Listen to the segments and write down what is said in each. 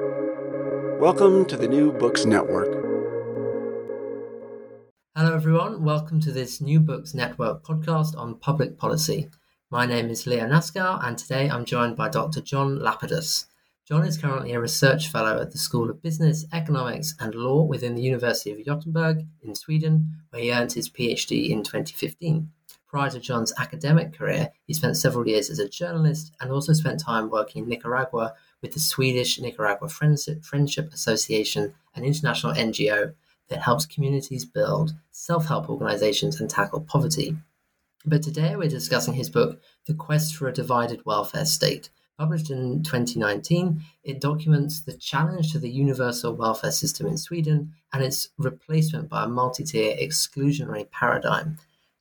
Welcome to the New Books Network. Hello, everyone. Welcome to this New Books Network podcast on public policy. My name is Leo Naskow, and today I'm joined by Dr. John Lapidus. John is currently a research fellow at the School of Business, Economics and Law within the University of Gothenburg in Sweden, where he earned his PhD in 2015. Prior to John's academic career, he spent several years as a journalist and also spent time working in Nicaragua with the Swedish Nicaragua Friendship Association, an international NGO that helps communities build self help organizations and tackle poverty. But today we're discussing his book, The Quest for a Divided Welfare State Published in 2019, it documents the challenge to the universal welfare system in Sweden and its replacement by a multi tier exclusionary paradigm.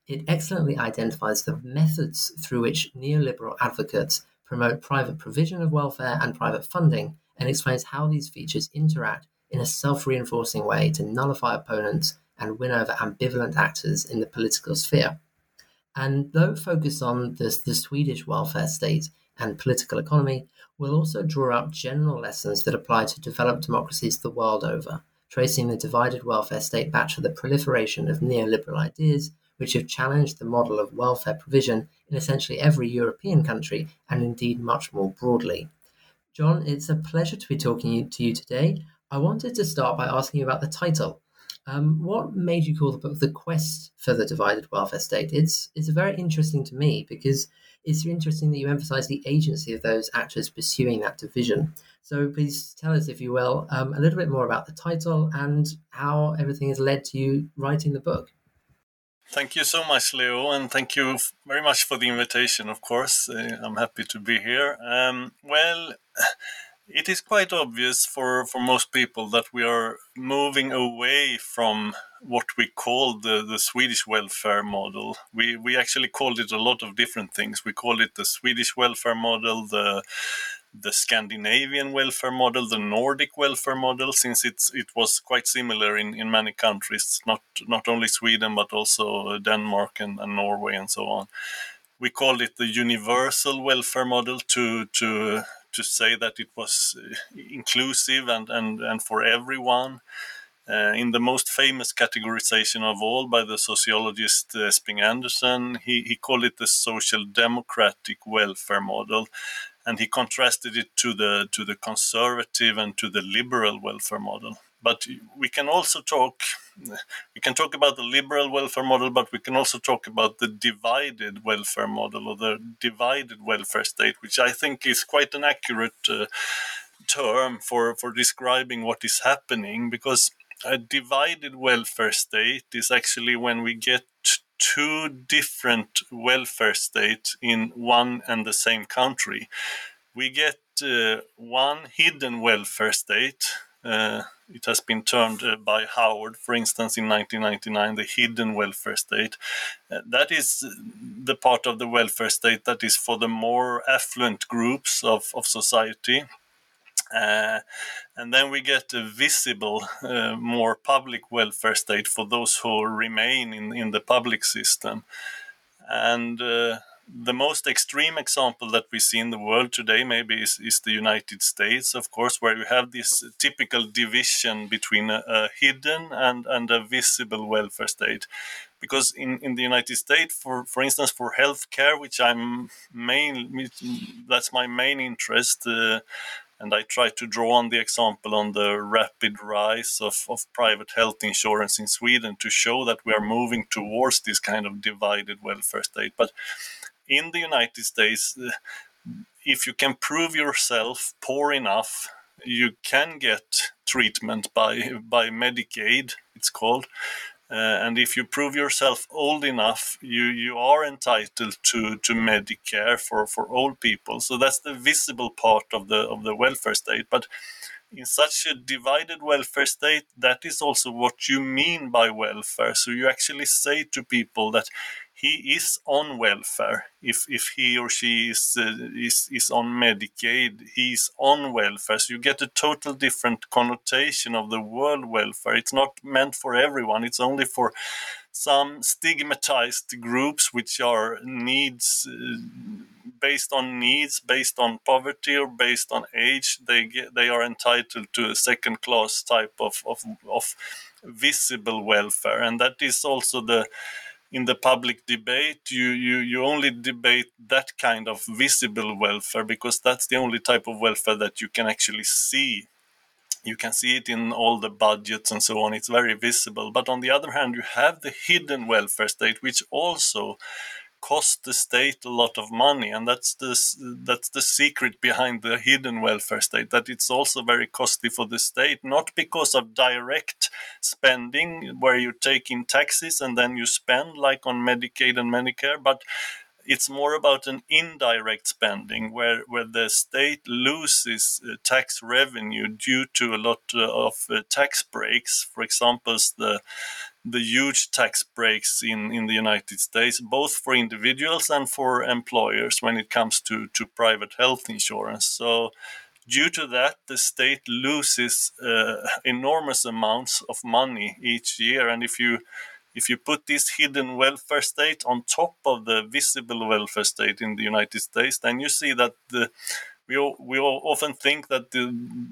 It excellently identifies the methods through which neoliberal advocates promote private provision of welfare and private funding and explains how these features interact in a self reinforcing way to nullify opponents and win over ambivalent actors in the political sphere. And though focused on the, the Swedish welfare state, and political economy, will also draw up general lessons that apply to developed democracies the world over, tracing the divided welfare state back to the proliferation of neoliberal ideas which have challenged the model of welfare provision in essentially every European country and indeed much more broadly. John, it's a pleasure to be talking to you today. I wanted to start by asking you about the title. Um, what made you call the book "The Quest for the Divided Welfare State"? It's it's very interesting to me because it's interesting that you emphasize the agency of those actors pursuing that division. So please tell us, if you will, um, a little bit more about the title and how everything has led to you writing the book. Thank you so much, Leo, and thank you very much for the invitation. Of course, uh, I'm happy to be here. Um, well, it is quite obvious for, for most people that we are moving away from what we call the, the Swedish welfare model. We, we actually called it a lot of different things. We call it the Swedish welfare model, the the Scandinavian welfare model, the Nordic welfare model, since it's it was quite similar in, in many countries, not not only Sweden but also Denmark and, and Norway and so on. We called it the universal welfare model to to to say that it was inclusive and, and, and for everyone. Uh, in the most famous categorization of all by the sociologist uh, Esping-Andersen, he, he called it the social democratic welfare model, and he contrasted it to the to the conservative and to the liberal welfare model. But we can also talk we can talk about the liberal welfare model, but we can also talk about the divided welfare model or the divided welfare state, which I think is quite an accurate uh, term for for describing what is happening because a divided welfare state is actually when we get two different welfare states in one and the same country. We get uh, one hidden welfare state. Uh, it has been termed uh, by Howard, for instance, in 1999, the hidden welfare state. Uh, that is the part of the welfare state that is for the more affluent groups of, of society uh, and then we get a visible, uh, more public welfare state for those who remain in, in the public system. And uh, the most extreme example that we see in the world today maybe is, is the United States, of course, where you have this typical division between a, a hidden and, and a visible welfare state because in, in the United States, for for instance, for healthcare, which I'm main that's my main interest, uh, and I try to draw on the example on the rapid rise of, of private health insurance in Sweden to show that we are moving towards this kind of divided welfare state. But in the United States, if you can prove yourself poor enough, you can get treatment by by Medicaid, it's called, uh, and if you prove yourself old enough, you, you are entitled to, to Medicare for, for old people. So that's the visible part of the of the welfare state. But in such a divided welfare state, that is also what you mean by welfare. So you actually say to people that he is on welfare. If if he or she is uh, is is on Medicaid, he's on welfare. So you get a total different connotation of the word welfare. It's not meant for everyone. It's only for some stigmatized groups which are needs based on needs, based on poverty, or based on age, they get, they are entitled to a second class type of, of, of visible welfare. And that is also the in the public debate you, you you only debate that kind of visible welfare because that's the only type of welfare that you can actually see. You can see it in all the budgets and so on. It's very visible. But on the other hand you have the hidden welfare state which also cost the state a lot of money and that's the that's the secret behind the hidden welfare state that it's also very costly for the state not because of direct spending where you take in taxes and then you spend like on medicaid and medicare but it's more about an indirect spending where where the state loses uh, tax revenue due to a lot uh, of uh, tax breaks. For example the the huge tax breaks in in the United States both for individuals and for employers when it comes to to private health insurance. So due to that the state loses uh, enormous amounts of money each year. And if you if you put this hidden welfare state on top of the visible welfare state in the United States, then you see that the we all, we all often think that the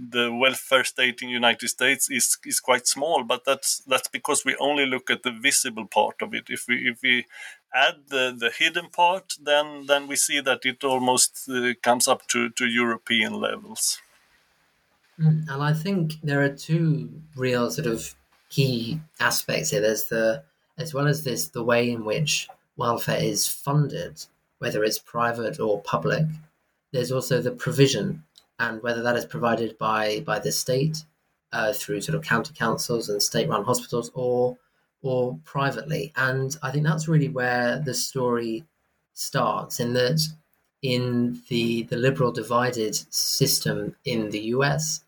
the welfare state in the United States is is quite small, but that's that's because we only look at the visible part of it. If we if we add the, the hidden part, then then we see that it almost uh, comes up to, to European levels. Mm, and I think there are two real sort of key aspects here. There's the as well as this, the way in which welfare is funded, whether it's private or public, there's also the provision, and whether that is provided by by the state uh, through sort of county councils and state-run hospitals, or or privately. And I think that's really where the story starts. In that, in the the liberal divided system in the U.S.,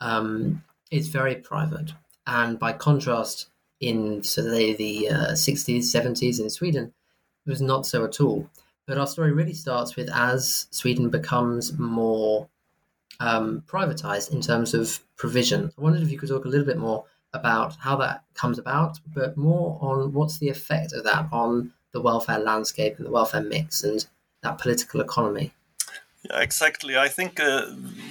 um, it's very private, and by contrast, in so the, the uh, 60s, 70s in Sweden, it was not so at all. But our story really starts with as Sweden becomes more um, privatized in terms of provision. I wondered if you could talk a little bit more about how that comes about, but more on what's the effect of that on the welfare landscape and the welfare mix and that political economy. Yeah, exactly. I think uh,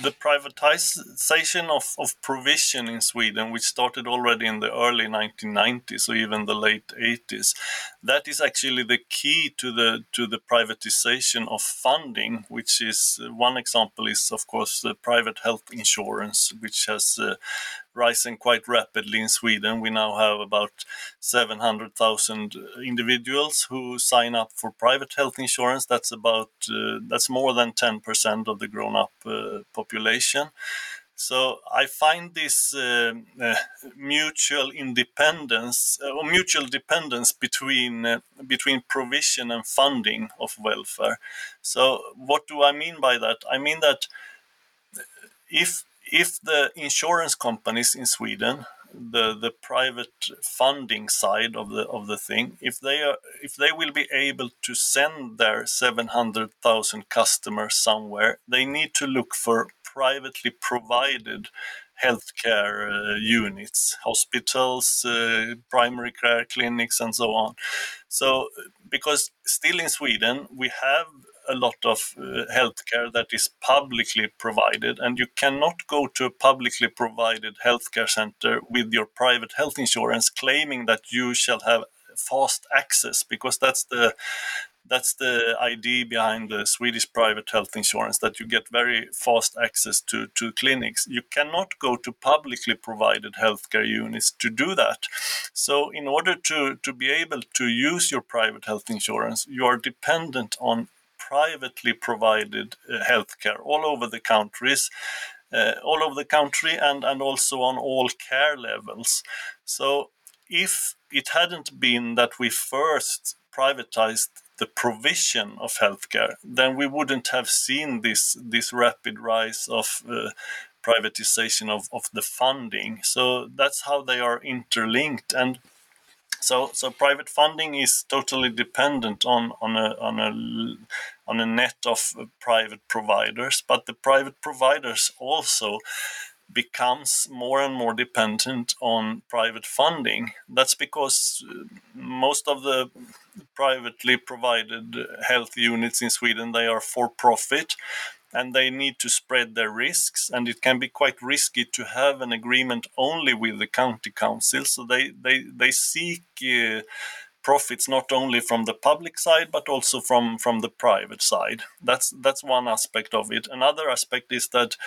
the privatization of, of provision in Sweden, which started already in the early 1990s or even the late 80s, that is actually the key to the to the privatization of funding. Which is uh, one example is of course the private health insurance, which has uh, rising quite rapidly in Sweden. We now have about 700,000 individuals who sign up for private health insurance. That's about uh, that's more than 10% of the grown-up uh, population. So I find this uh, uh, mutual independence uh, or mutual dependence between uh, between provision and funding of welfare. So what do I mean by that? I mean that if if the insurance companies in Sweden, the the private funding side of the of the thing, if they are if they will be able to send their seven hundred thousand customers somewhere, they need to look for privately provided healthcare uh, units, hospitals, uh, primary care clinics, and so on. So, because still in Sweden, we have a lot of uh, healthcare that is publicly provided, and you cannot go to a publicly provided healthcare center with your private health insurance claiming that you shall have fast access because that's the that's the idea behind the Swedish private health insurance that you get very fast access to, to clinics. You cannot go to publicly provided healthcare units to do that. So, in order to, to be able to use your private health insurance, you are dependent on privately provided uh, healthcare all over the countries. Uh, all over the country and, and also on all care levels. So, if it hadn't been that we first privatized the provision of healthcare, then we wouldn't have seen this this rapid rise of uh, privatization of, of the funding. So that's how they are interlinked. And so, so private funding is totally dependent on on a on a on a net of private providers, but the private providers also becomes more and more dependent on private funding. That's because uh, most of the privately provided health units in Sweden they are for profit and they need to spread their risks and it can be quite risky to have an agreement only with the county council so they they they seek uh, profits not only from the public side but also from from the private side. That's that's one aspect of it. Another aspect is that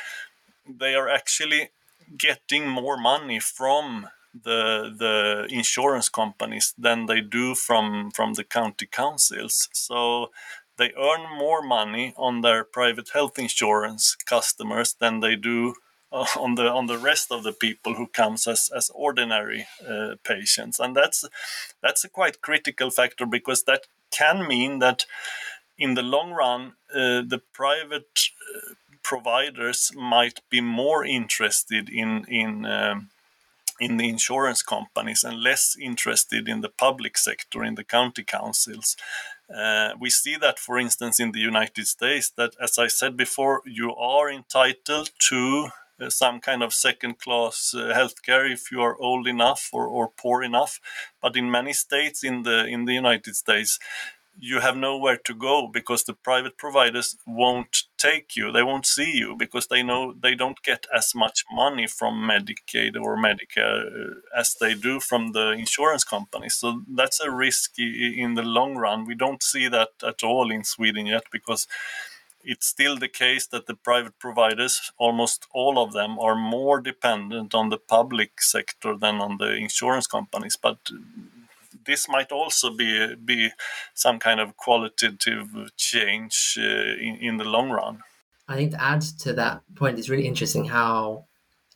they are actually getting more money from the the insurance companies than they do from from the county councils. So they earn more money on their private health insurance customers than they do on the on the rest of the people who comes as as ordinary uh, patients. And that's that's a quite critical factor because that can mean that in the long run uh, the private uh, providers might be more interested in in um, in the insurance companies and less interested in the public sector in the county councils. Uh, we see that, for instance, in the United States, that as I said before, you are entitled to uh, some kind of second class uh, healthcare if you are old enough or, or poor enough. But in many states in the in the United States, you have nowhere to go because the private providers won't take you. They won't see you because they know they don't get as much money from medicaid or medicare uh, as they do from the insurance companies. So that's a risk in the long run. We don't see that at all in sweden yet because it's still the case that the private providers almost all of them are more dependent on the public sector than on the insurance companies but this might also be be some kind of qualitative change uh, in, in the long run. I think to add to that point, it's really interesting how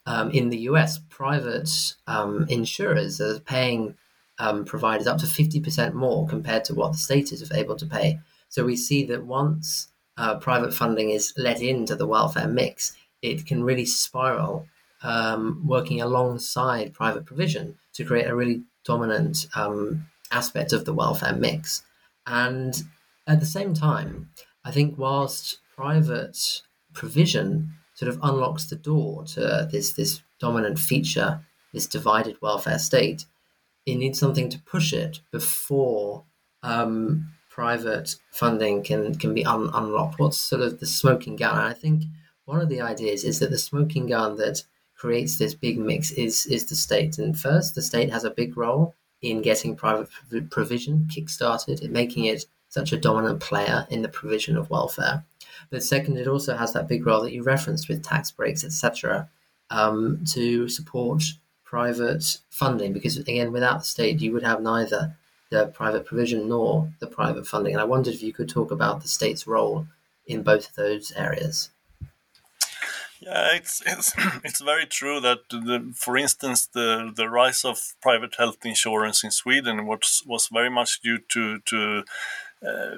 um, in the US, private um, insurers are paying um, providers up to 50% more compared to what the state is able to pay. So we see that once uh, private funding is let into the welfare mix, it can really spiral, um, working alongside private provision to create a really dominant um, aspect of the welfare mix. And at the same time, I think whilst private provision sort of unlocks the door to this this dominant feature, this divided welfare state, it needs something to push it before um, private funding can can be un- unlocked. What's sort of the smoking gun? And I think one of the ideas is that the smoking gun that creates this big mix is is the state. And first, the state has a big role in getting private provision kickstarted, in making it such a dominant player in the provision of welfare. But second, it also has that big role that you referenced with tax breaks, etc., um, to support private funding. Because again, without the state, you would have neither the private provision nor the private funding. And I wondered if you could talk about the state's role in both of those areas. Yeah, it's it's it's very true that the, for instance, the the rise of private health insurance in Sweden was was very much due to to uh,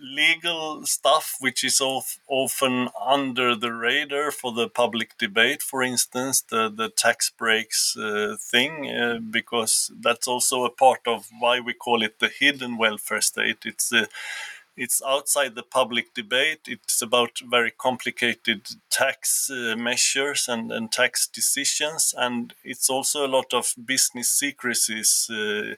legal stuff which is of, often under the radar for the public debate. For instance, the the tax breaks uh, thing, uh, because that's also a part of why we call it the hidden welfare state. It's uh, it's outside the public debate. It's about very complicated tax uh, measures and, and tax decisions, and it's also a lot of business secrecies uh,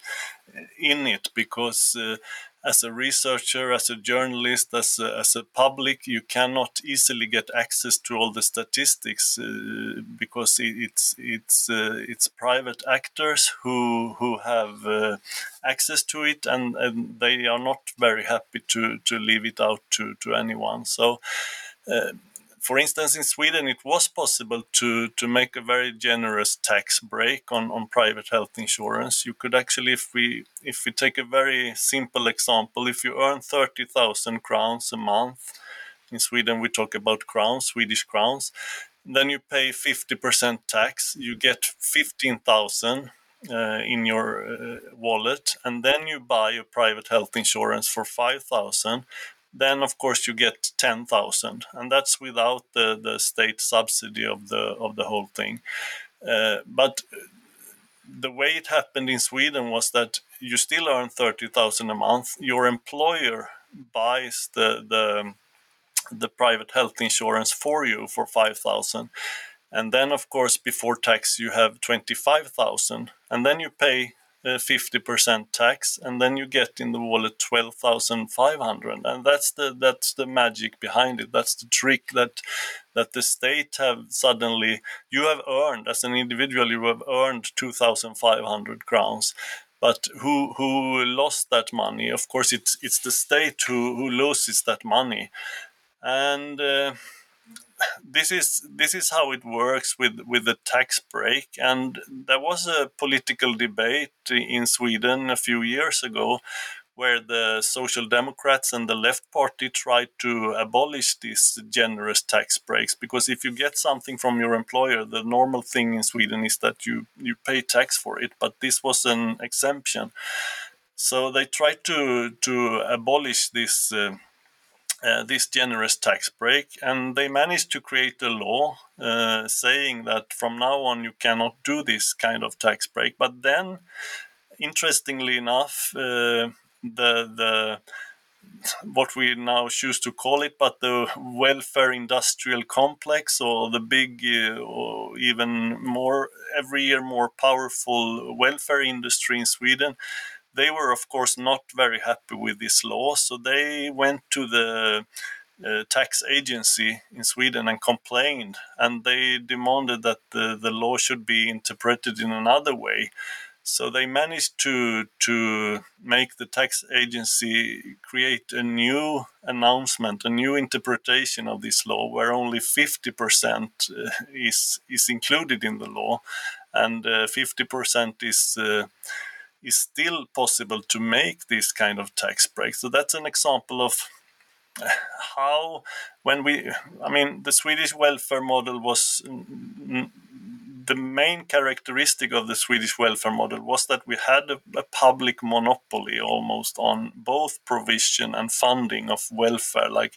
in it because uh, as a researcher, as a journalist, as a, as a public, you cannot easily get access to all the statistics uh, because it's it's uh, it's private actors who who have uh, access to it, and, and they are not very happy to to leave it out to to anyone. So. For instance, in Sweden, it was possible to, to make a very generous tax break on, on private health insurance. You could actually, if we if we take a very simple example, if you earn thirty thousand crowns a month, in Sweden we talk about crowns, Swedish crowns, then you pay fifty percent tax. You get fifteen thousand uh, in your uh, wallet, and then you buy a private health insurance for five thousand then of course you get 10,000 and that's without the, the state subsidy of the of the whole thing. Uh, but the way it happened in Sweden was that you still earn 30,000 a month. Your employer buys the the the private health insurance for you for 5,000 and then of course before tax you have 25,000 and then you pay 50% tax and then you get in the wallet 12,500 and that's the that's the magic behind it. That's the trick that that the state have suddenly you have earned as an individual you have earned 2,500 crowns. But who who lost that money? Of course it's it's the state who who loses that money. And uh, this is this is how it works with with the tax break. And there was a political debate in Sweden a few years ago where the social democrats and the left party tried to abolish these generous tax breaks because if you get something from your employer the normal thing in Sweden is that you you pay tax for it. But this was an exemption. So they tried to to abolish this uh, uh, this generous tax break, and they managed to create a law uh, saying that from now on you cannot do this kind of tax break. But then, interestingly enough, uh, the the what we now choose to call it, but the welfare industrial complex or the big uh, or even more every year more powerful welfare industry in Sweden they were, of course, not very happy with this law, so they went to the uh, tax agency in Sweden and complained, and they demanded that the, the law should be interpreted in another way. So they managed to to make the tax agency create a new announcement, a new interpretation of this law, where only fifty percent uh, is is included in the law, and uh, fifty percent is uh, is still possible to make this kind of tax break. So that's an example of uh, how when we i mean the swedish welfare model was the main characteristic of the swedish welfare model was that we had a, a, public monopoly almost on both provision and funding of welfare like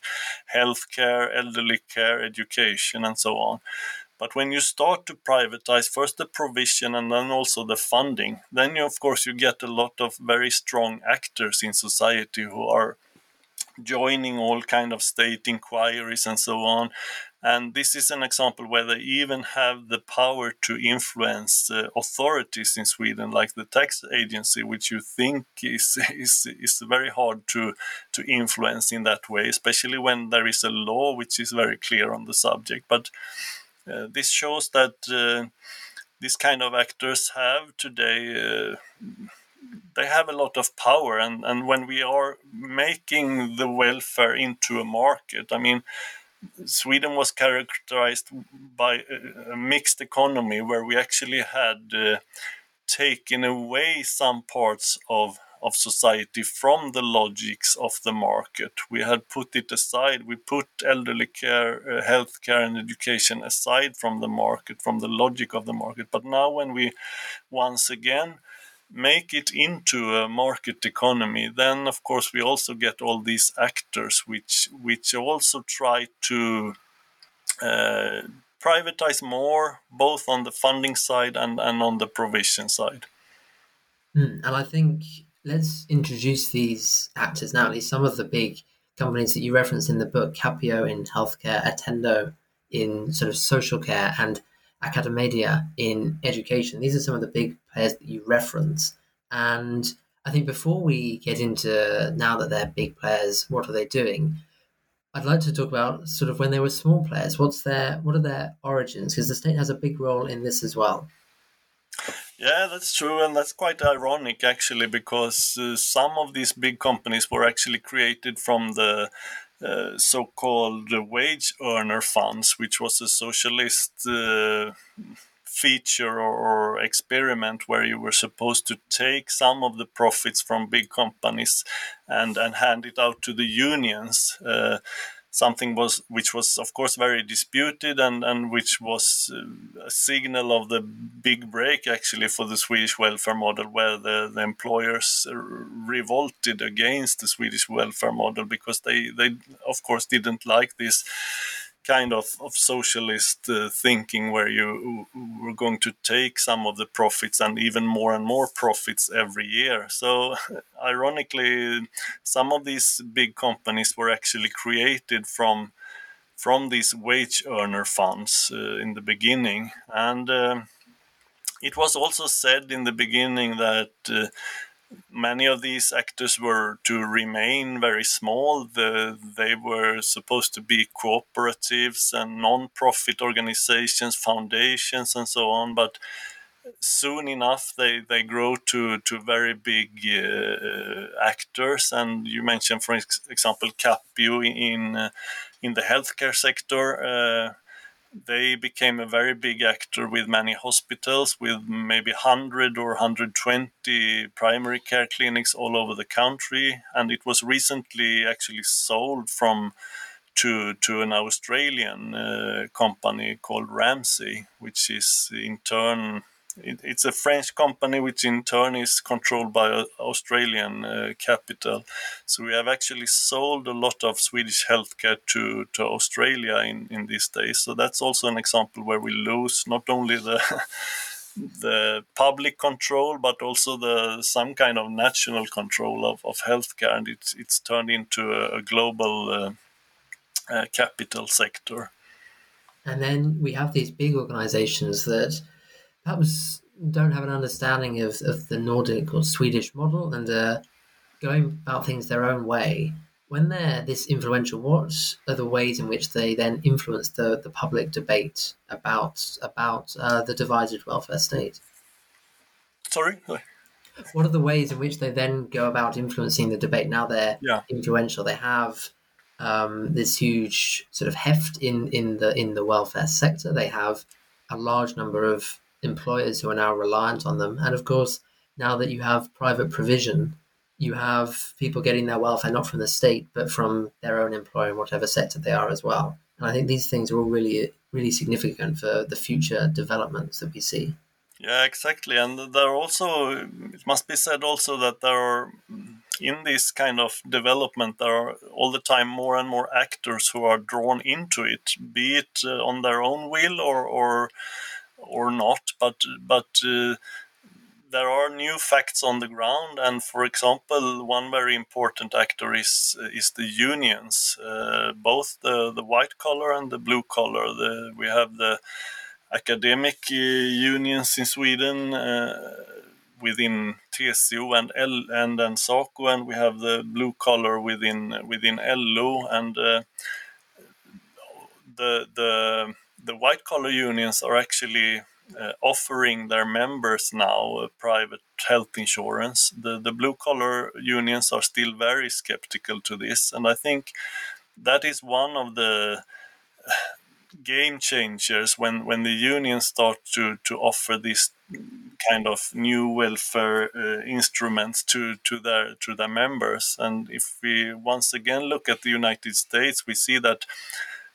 healthcare elderly care education and so on but when you start to privatize first the provision and then also the funding, then you, of course you get a lot of very strong actors in society who are joining all kind of state inquiries and so on. And this is an example where they even have the power to influence uh, authorities in Sweden, like the tax agency, which you think is, is is very hard to to influence in that way, especially when there is a law which is very clear on the subject. But this shows that uh, these kind of actors have today uh, they have a lot of power and, and when we are making the welfare into a market i mean sweden was characterized by a, mixed economy where we actually had uh, taken away some parts of of society from the logics of the market. We had put it aside. We put elderly care, uh, healthcare, and education aside from the market, from the logic of the market. But now, when we once again make it into a market economy, then of course we also get all these actors which which also try to uh, privatize more, both on the funding side and, and on the provision side. Mm, and I think let's introduce these actors now. At least some of the big companies that you referenced in the book: Capio in healthcare, Attendo in sort of social care, and Academedia in education. These are some of the big players that you reference. And I think before we get into now that they're big players, what are they doing? I'd like to talk about sort of when they were small players. What's their what are their origins? Because the state has a big role in this as well. Yeah, that's true, and that's quite ironic actually, because uh, some of these big companies were actually created from the uh, so-called wage earner funds, which was a socialist uh, feature or, or, experiment where you were supposed to take some of the profits from big companies and and hand it out to the unions. Uh, something was which was of course very disputed and and which was uh, a signal of the big break actually for the Swedish welfare model where the, the employers revolted against the Swedish welfare model because they they of course didn't like this kind of, of socialist uh, thinking where you were going to take some of the profits and even more and more profits every year. So, ironically, some of these big companies were actually created from from these wage earner funds uh, in the beginning, and uh, it was also said in the beginning that uh, many of these actors were to remain very small. The, they were supposed to be cooperatives and non-profit organizations, foundations, and so on. But soon enough, they, they grow to to very big uh, actors. And you mentioned, for example, Capio in in the healthcare sector. Uh, they became a very big actor with many hospitals, with maybe 100 or 120 primary care clinics all over the country. And it was recently actually sold from to to an Australian uh, company called Ramsay, which is in turn it, it's a French company, which in turn is controlled by Australian uh, capital. So we have actually sold a lot of Swedish healthcare to, to Australia in, in these days. So that's also an example where we lose not only the the public control, but also the some kind of national control of, of healthcare, and it's it's turned into a, a global uh, uh, capital sector. And then we have these big organizations that perhaps don't have an understanding of, of the Nordic or Swedish model and uh, going about things their own way, when they're this influential, what are the ways in which they then influence the, the public debate about about uh, the divided welfare state? Sorry? What are the ways in which they then go about influencing the debate? Now they're yeah. influential. They have um, this huge sort of heft in, in the in the welfare sector. They have a large number of employers who are now reliant on them. And of course, now that you have private provision, you have people getting their welfare not from the state, but from their own employer in whatever sector they are as well. And I think these things are all really, really significant for the future developments that we see. Yeah, exactly. And there are also, it must be said also that there are, in this kind of development, there are all the time more and more actors who are drawn into it, be it uh, on their own will or, or or not, but but uh, there are new facts on the ground, and for example, one very important actor is is the unions, uh, both the the white collar and the blue collar. The, we have the academic uh, unions in Sweden uh, within TCO and L and then SACO, and we have the blue collar within within LO and uh, the the the white collar unions are actually uh, offering their members now private health insurance. The the blue collar unions are still very skeptical to this, and I think that is one of the game changers when when the unions start to to offer this kind of new welfare uh, instruments to to their to their members and if we once again look at the United States we see that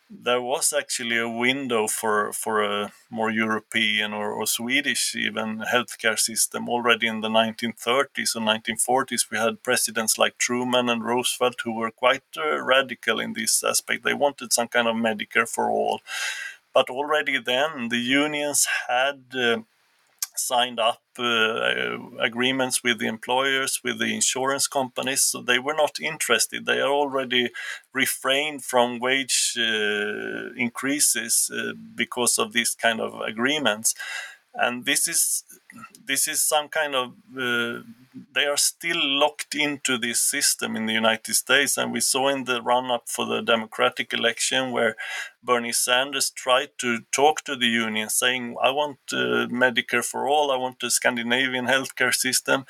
there was actually a window for for a more European or, or, Swedish even healthcare system already in the 1930s and 1940s. We had presidents like Truman and Roosevelt who were quite uh, radical in this aspect. They wanted some kind of Medicare for all, but already then the unions had. Uh, signed up uh, agreements with the employers, with the insurance companies. So they were not interested. They are already refrained from wage uh, increases uh, because of these kind of agreements. And this is this is some kind of uh, they are still locked into this system in the United States, and we saw in the run-up for the Democratic election where Bernie Sanders tried to talk to the union, saying, "I want uh, Medicare for all, I want a Scandinavian healthcare system,"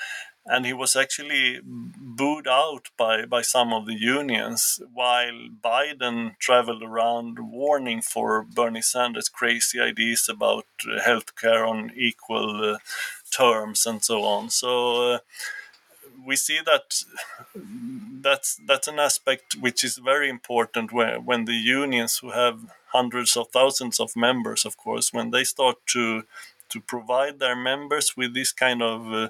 and he was actually booed out by, by some of the unions while Biden traveled around warning for Bernie Sanders' crazy ideas about uh, healthcare on equal uh, terms and so on. So uh, we see that that's that's an aspect which is very important when when the unions who have hundreds of thousands of members, of course, when they start to to provide their members with this kind of uh,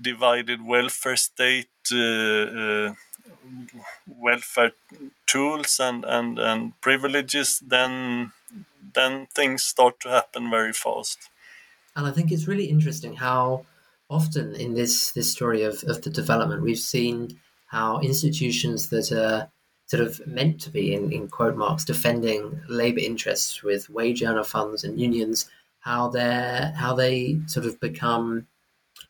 divided welfare state uh, uh, welfare tools and, and, and privileges, then then things start to happen very fast. And I think it's really interesting how often in this this story of, of the development we've seen how institutions that are sort of meant to be in, in quote marks defending labor interests with wage earner funds and unions how they how they sort of become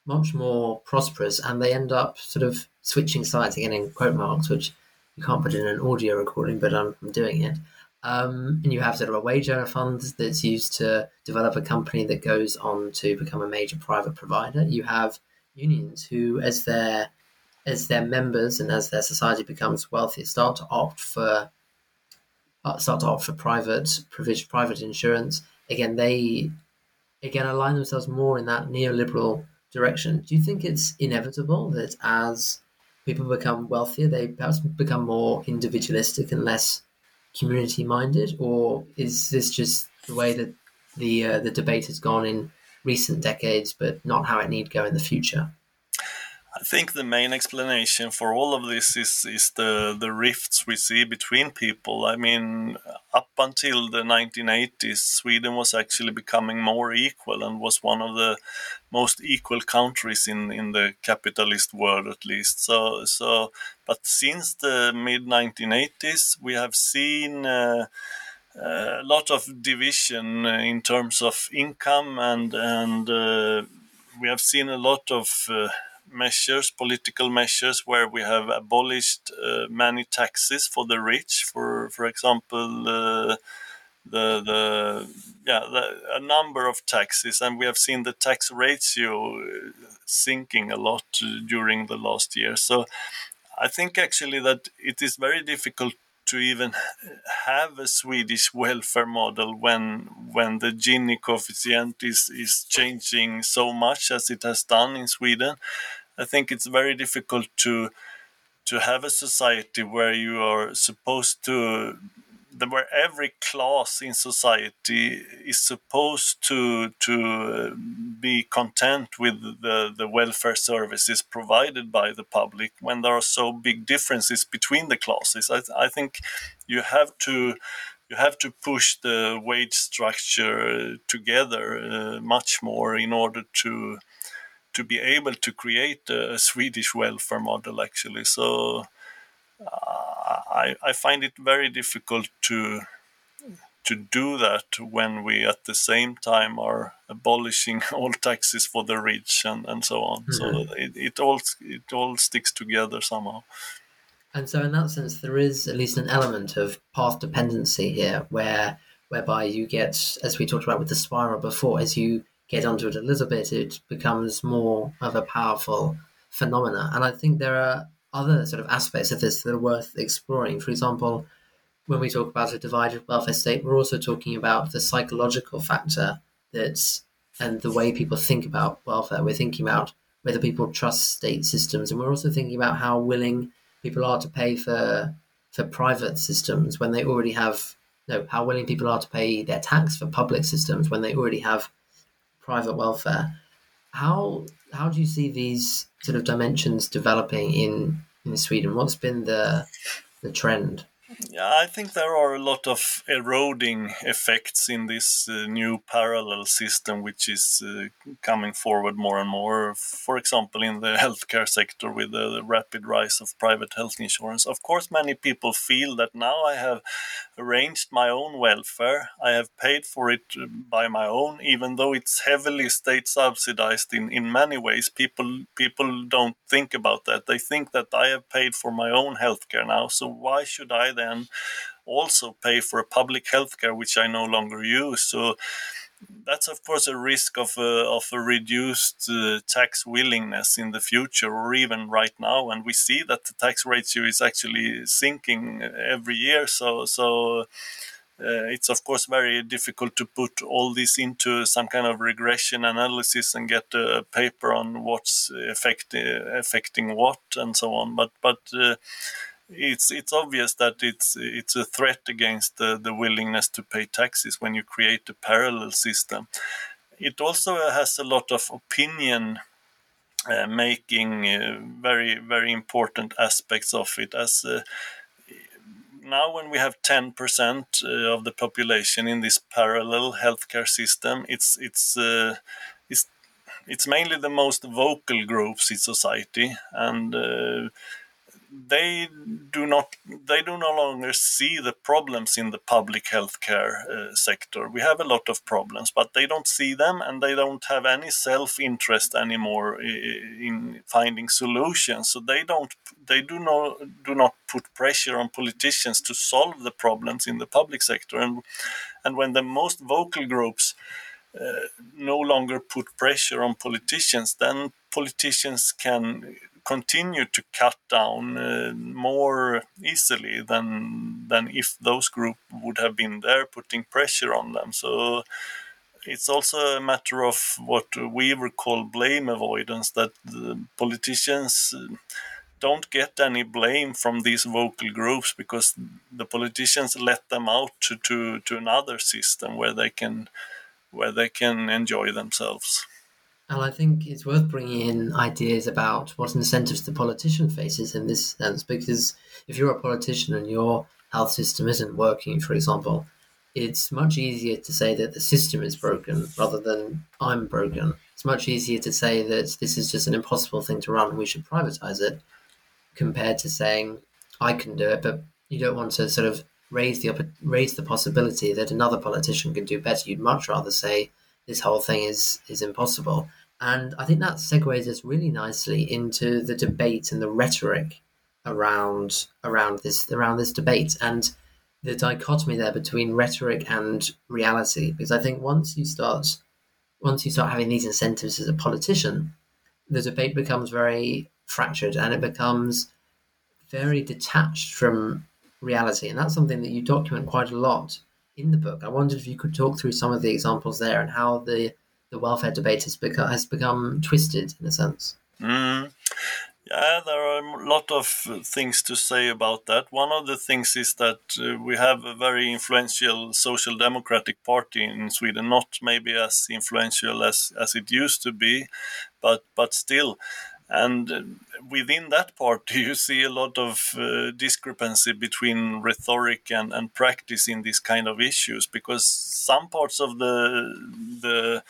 much more prosperous and they end up sort of switching sides again in quote marks, which you can't put in an audio recording, but I'm, I'm doing it. Um, and you have sort of a wage earner fund that's used to develop a company that goes on to become a major private provider. You have unions who, as their as their members and as their society becomes wealthier, start to opt for uh, start to opt for private provision, private insurance. Again, they again align themselves more in that neoliberal direction. Do you think it's inevitable that as people become wealthier, they perhaps become more individualistic and less community minded, or is this just the way that the uh, the debate has gone in recent decades, but not how it need go in the future? I think the main explanation for all of this is is the the rifts we see between people. I mean, up until the 1980s, Sweden was actually becoming more equal and was one of the most equal countries in in the capitalist world, at least. So so, but since the mid 1980s, we have seen. Uh, a lot of division in terms of income and and uh, we have seen a lot of uh, measures, political measures, where we have abolished uh, many taxes for the rich. For for example, uh, the the yeah the, a number of taxes, and we have seen the tax ratio uh, sinking a lot during the last year. So I think actually that it is very difficult to even have a Swedish welfare model when when the Gini coefficient is is changing so much as it has done in Sweden. I think it's very difficult to to have a society where you are supposed to where every class in society is supposed to to be content with the, the welfare services provided by the public when there are so big differences between the classes. I, I think you have to you have to push the wage structure together uh, much more in order to to be able to create a, Swedish welfare model actually. So uh, I, I find it very difficult to to do that when we at the same time are abolishing all taxes for the rich and, and so on. Mm-hmm. So it, it all it all sticks together somehow. And so in that sense there is at least an element of path dependency here where whereby you get as we talked about with the spiral before, as you get onto it a little bit, it becomes more of a powerful phenomena. And I think there are other sort of aspects of this that are worth exploring. For example, when we talk about a divided welfare state, we're also talking about the psychological factor that's and the way people think about welfare. We're thinking about whether people trust state systems, and we're also thinking about how willing people are to pay for for private systems when they already have no how willing people are to pay their tax for public systems when they already have private welfare. How how do you see these sort of dimensions developing in in Sweden? What's been the the trend? Yeah, I think there are a lot of eroding effects in this uh, new parallel system, which is uh, coming forward more and more. For example, in the healthcare sector, with the, the, rapid rise of private health insurance. Of course, many people feel that now I have arranged my own welfare, I have paid for it uh, by my own, even though it's heavily state subsidized in, in many ways. People people don't think about that. They think that I have paid for my own healthcare now, so why should I then? Then also pay for a public healthcare which I no longer use. So that's of course a risk of a, of a reduced uh, tax willingness in the future or even right now. And we see that the tax ratio is actually sinking every year. So so uh, it's of course very difficult to put all this into some kind of regression analysis and get a paper on what's affect, affecting what and so on. But but uh, it's it's obvious that it's it's a threat against the, the willingness to pay taxes when you create a parallel system. It also has a lot of opinion uh, making uh, very very important aspects of it as uh, now when we have 10% uh, of the population in this parallel healthcare system it's it's uh, it's it's mainly the most vocal groups in society and uh, they do not they do no longer see the problems in the public healthcare uh, sector. We have a lot of problems, but they don't see them, and they don't have any self interest anymore in finding solutions. So they don't they do not do not put pressure on politicians to solve the problems in the public sector, and and when the most vocal groups. Uh, no longer put pressure on politicians, then politicians can continue to cut down uh, more easily than than if those groups would have been there putting pressure on them. So it's also a matter of what we would call blame avoidance that politicians uh, don't get any blame from these vocal groups because the politicians let them out to, to, to another system where they can where they can enjoy themselves. And I think it's worth bringing in ideas about what incentives the politician faces in this sense, because if you're a politician and your health system isn't working, for example, it's much easier to say that the system is broken rather than I'm broken. It's much easier to say that this is just an impossible thing to run and we should privatize it compared to saying I can do it, but you don't want to sort of raise the raise the possibility that another politician can do better. You'd much rather say this whole thing is is impossible. And I think that segues us really nicely into the debate and the rhetoric around around this around this debate and the dichotomy there between rhetoric and reality. Because I think once you start once you start having these incentives as a politician, the debate becomes very fractured and it becomes very detached from reality. And that's something that you document quite a lot in the book. I wondered if you could talk through some of the examples there and how the the welfare debate has become has become twisted in a sense. Mm. Yeah, there are a lot of things to say about that. One of the things is that uh, we have a very influential social democratic party in Sweden, not maybe as influential as, as it used to be, but but still. And within that part, you see a lot of uh, discrepancy between rhetoric and, and practice in these kind of issues because some parts of the the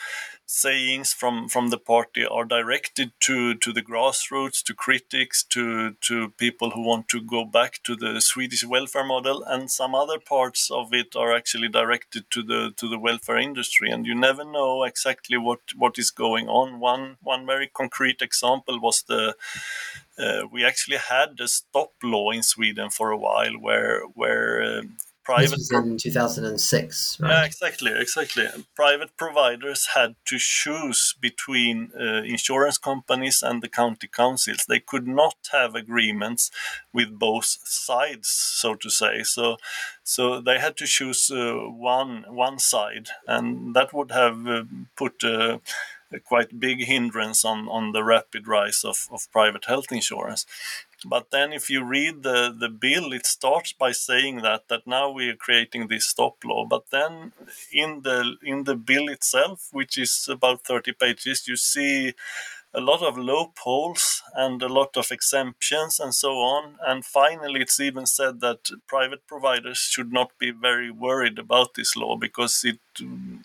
sayings from from the party are directed to to the grassroots to critics to to people who want to go back to the Swedish welfare model and some other parts of it are actually directed to the to the welfare industry. And you never know exactly what what is going on. One one very concrete example was the uh, we actually had a stop law in Sweden for a while where where uh, private this was in 2006 right? yeah exactly exactly private providers had to choose between uh, insurance companies and the county councils they could not have agreements with both sides so to say so so they had to choose uh, one one side and that would have uh, put a quite big hindrance on, on the rapid rise of, of private health insurance. But then if you read the, the bill, it starts by saying that that now we are creating this stop law. But then in the in the bill itself, which is about 30 pages, you see a lot of loopholes and a lot of exemptions and so on. And finally, it's even said that private providers should not be very worried about this law because it mm,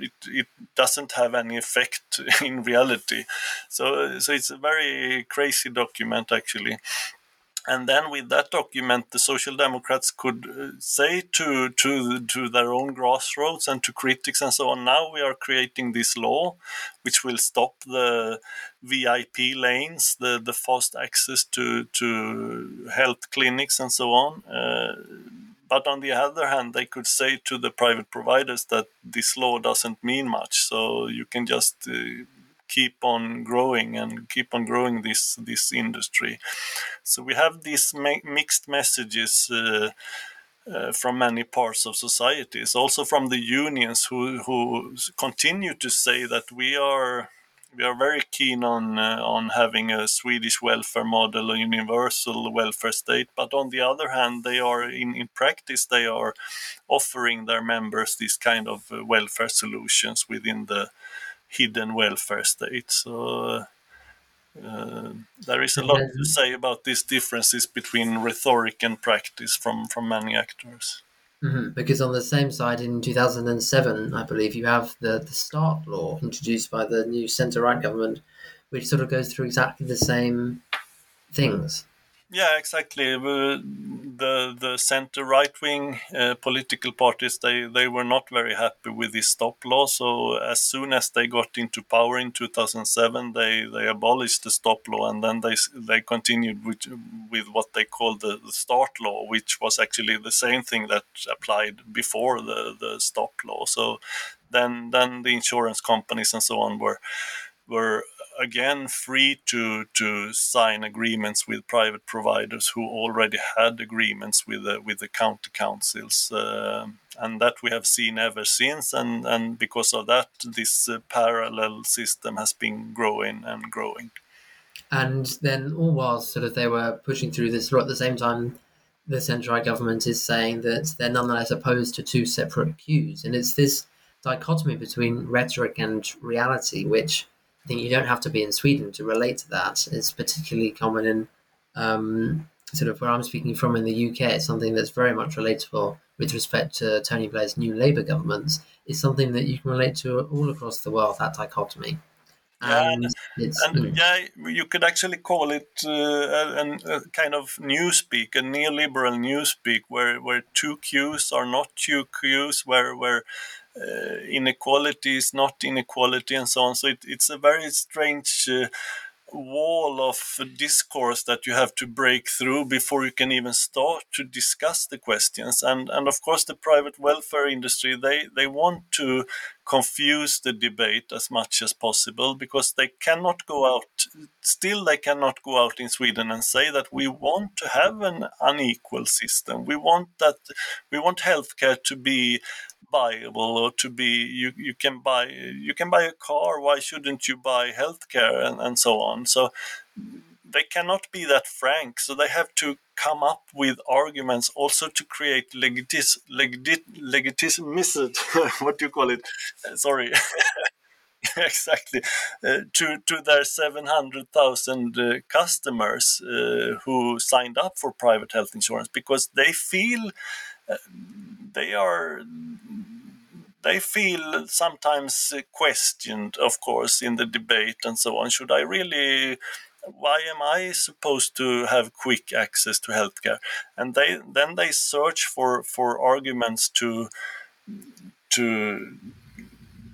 it, it doesn't have any effect in reality. So so it's a very crazy document actually and then with that document the social democrats could uh, say to to to their own grassroots and to critics and so on now we are creating this law which will stop the vip lanes the the fast access to to health clinics and so on. Uh, but on the other hand they could say to the private providers that this law doesn't mean much. So you can just uh, keep on growing and keep on growing this this industry. So we have these mixed messages. Uh, uh, from many parts of societies, also from the unions who who continue to say that we are we are very keen on uh, on having a Swedish welfare model, a universal welfare state. But on the other hand, they are in, in practice they are offering their members these kind of uh, welfare solutions within the hidden welfare state. So uh, there is a lot to say about these differences between rhetoric and practice from from many actors. Mm-hmm. Because on the same side, in 2007, I believe you have the the START law introduced by the new centre right government, which sort of goes through exactly the same things. Yeah, exactly. The the center right wing uh, political parties they, they were not very happy with this stop law. So as soon as they got into power in 2007, they, they abolished the stop law, and then they they continued with with what they called the, the start law, which was actually the same thing that applied before the the stop law. So then then the insurance companies and so on were were again free to to sign agreements with private providers who already had agreements with the, with the county councils, uh, and that we have seen ever since. And and because of that, this uh, parallel system has been growing and growing. And then, all while sort of they were pushing through this law at the same time, the central government is saying that they're nonetheless opposed to two separate queues, and it's this dichotomy between rhetoric and reality, which think you don't have to be in Sweden to relate to that. It's particularly common in um, sort of where I'm speaking from in the UK. It's something that's very much relatable with respect to Tony Blair's new Labour governments. It's something that you can relate to all across the world. That dichotomy. Yeah, and, and mm. yeah, you could actually call it uh, a, a, kind of newspeak, a neoliberal newspeak, where where two queues are not two queues, where where uh, inequality is not inequality and so on. So it, it's a very strange uh, wall of discourse that you have to break through before you can even start to discuss the questions and and of course the private welfare industry they they want to confuse the debate as much as possible because they cannot go out still they cannot go out in Sweden and say that we want to have an unequal system we want that we want healthcare to be buyable or to be you, you can buy you can buy a car why shouldn't you buy healthcare and, and so on? So they cannot be that frank. So they have to come up with arguments also to create legitis legit what do you call it? Uh, sorry. Exactly. Uh, to to their 700,000 uh, customers uh, who signed up for private health insurance because they feel they are they feel sometimes questioned, of course, in the debate and so on. Should I really? Why am I supposed to have quick access to healthcare? And they then they search for for arguments to to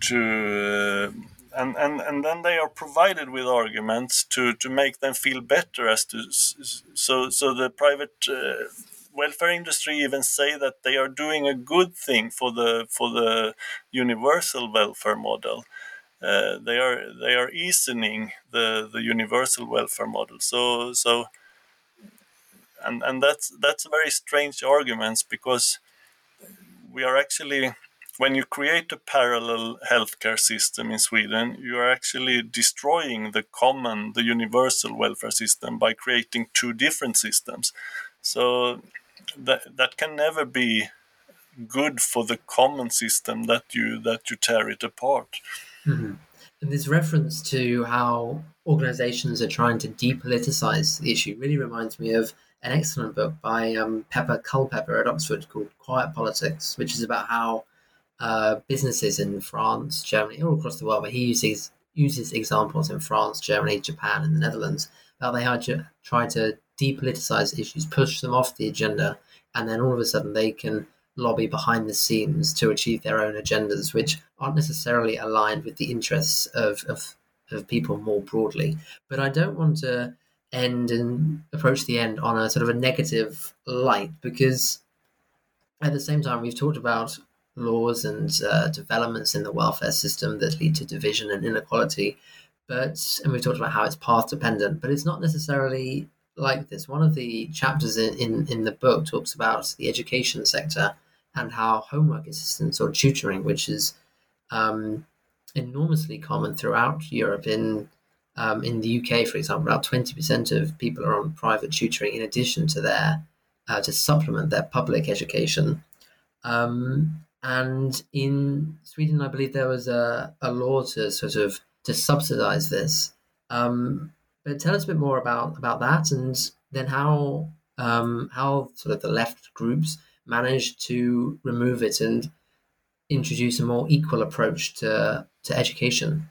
to. Uh, and, and, and then they are provided with arguments to, to make them feel better as to so so the private uh, welfare industry even say that they are doing a good thing for the for the universal welfare model. Uh, they are they are easing the the universal welfare model. So so and and that's that's very strange arguments because we are actually when you create a parallel healthcare system in Sweden, you are actually destroying the common, the universal welfare system by creating two different systems. So that that can never be good for the common system that you that you tear it apart. Mm-hmm. And this reference to how organizations are trying to depoliticize the issue really reminds me of an excellent book by um, Pepper Culpepper at Oxford called Quiet Politics, which is about how uh, businesses in France, Germany, all across the world, but he uses uses examples in France, Germany, Japan, and the Netherlands, how they had to try to depoliticize issues, push them off the agenda, and then all of a sudden they can lobby behind the scenes to achieve their own agendas, which aren't necessarily aligned with the interests of, of, of people more broadly. But I don't want to end and approach the end on a sort of a negative light because at the same time we've talked about laws and uh, developments in the welfare system that lead to division and inequality but and we've talked about how it's path dependent but it's not necessarily like this. One of the chapters in, in, in the book talks about the education sector and how homework assistance or tutoring, which is um, enormously common throughout Europe. In um, in the UK, for example, about twenty percent of people are on private tutoring in addition to their uh, to supplement their public education. Um, and in Sweden, I believe there was a, a law to sort of to subsidize this. Um, but tell us a bit more about about that, and then how um, how sort of the left groups managed to remove it and introduce a more equal approach to to education.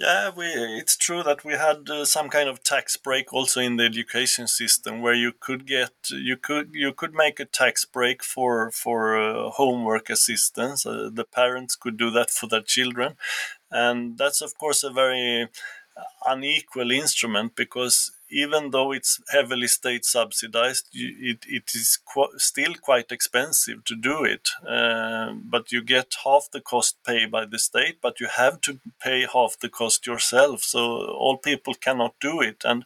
Yeah, we, it's true that we had uh, some kind of tax break also in the education system, where you could get you could you could make a tax break for for uh, homework assistance. Uh, the parents could do that for their children, and that's of course a very unequal instrument because even though it's heavily state subsidized, it, it is qu- still quite expensive to do it. Uh, but you get half the cost paid by the state, but you have to pay half the cost yourself. So all people cannot do it. And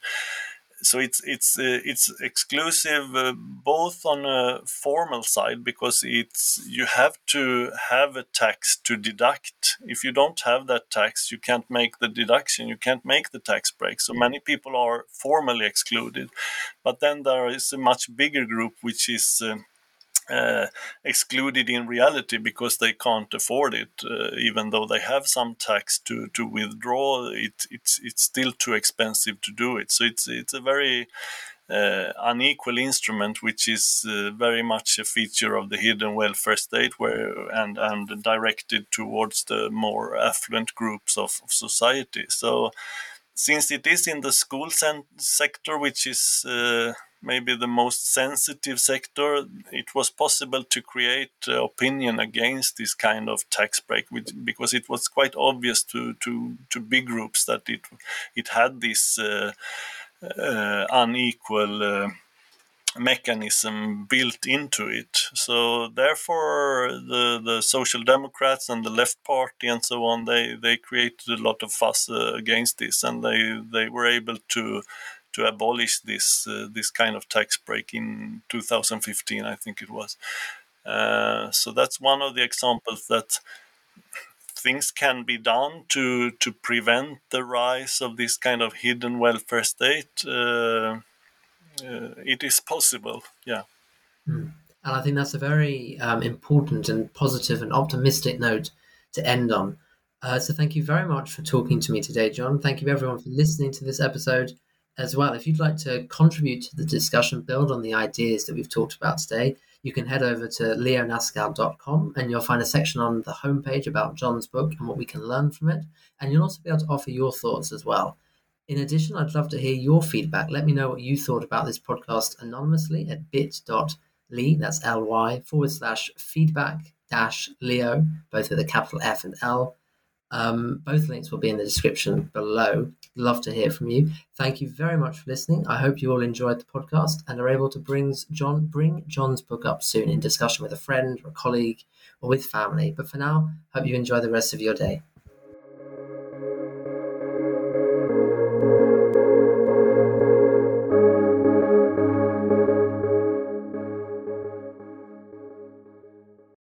so it's it's uh, it's exclusive uh, both on a formal side because it's you have to have a tax to deduct. If you don't have that tax you can't make the deduction you can't make the tax break. So many people are formally excluded. But then there is a much bigger group which is uh, uh, excluded in reality because they can't afford it, uh, even though they have some tax to, to withdraw. It, it's it's still too expensive to do it. So it's it's a very uh, unequal instrument, which is uh, very much a feature of the hidden welfare state, where and and directed towards the more affluent groups of, of society. So since it is in the school sector, which is uh, maybe the most sensitive sector, it was possible to create uh, opinion against this kind of tax break, which, because it was quite obvious to, to, to big groups that it it had this uh, uh unequal uh, mechanism built into it. So therefore, the the Social Democrats and the Left Party and so on they they created a lot of fuss uh, against this, and they they were able to to abolish this uh, this kind of tax break in 2015, I think it was. Uh, so that's one of the examples that things can be done to to prevent the rise of this kind of hidden welfare state. Uh, uh, it is possible. Yeah. Mm. And I think that's a very um, important and positive and optimistic note to end on. Uh, so thank you very much for talking to me today, John. Thank you everyone for listening to this episode as well. If you'd like to contribute to the discussion, build on the ideas that we've talked about today, you can head over to leonaskal.com and you'll find a section on the homepage about John's book and what we can learn from it. And you'll also be able to offer your thoughts as well. In addition, I'd love to hear your feedback. Let me know what you thought about this podcast anonymously at bit.ly, that's L-Y, forward slash feedback dash Leo, both with a capital F and L. Um, both links will be in the description below. Love to hear from you. Thank you very much for listening. I hope you all enjoyed the podcast and are able to bring John bring John's book up soon in discussion with a friend or a colleague or with family. But for now, hope you enjoy the rest of your day.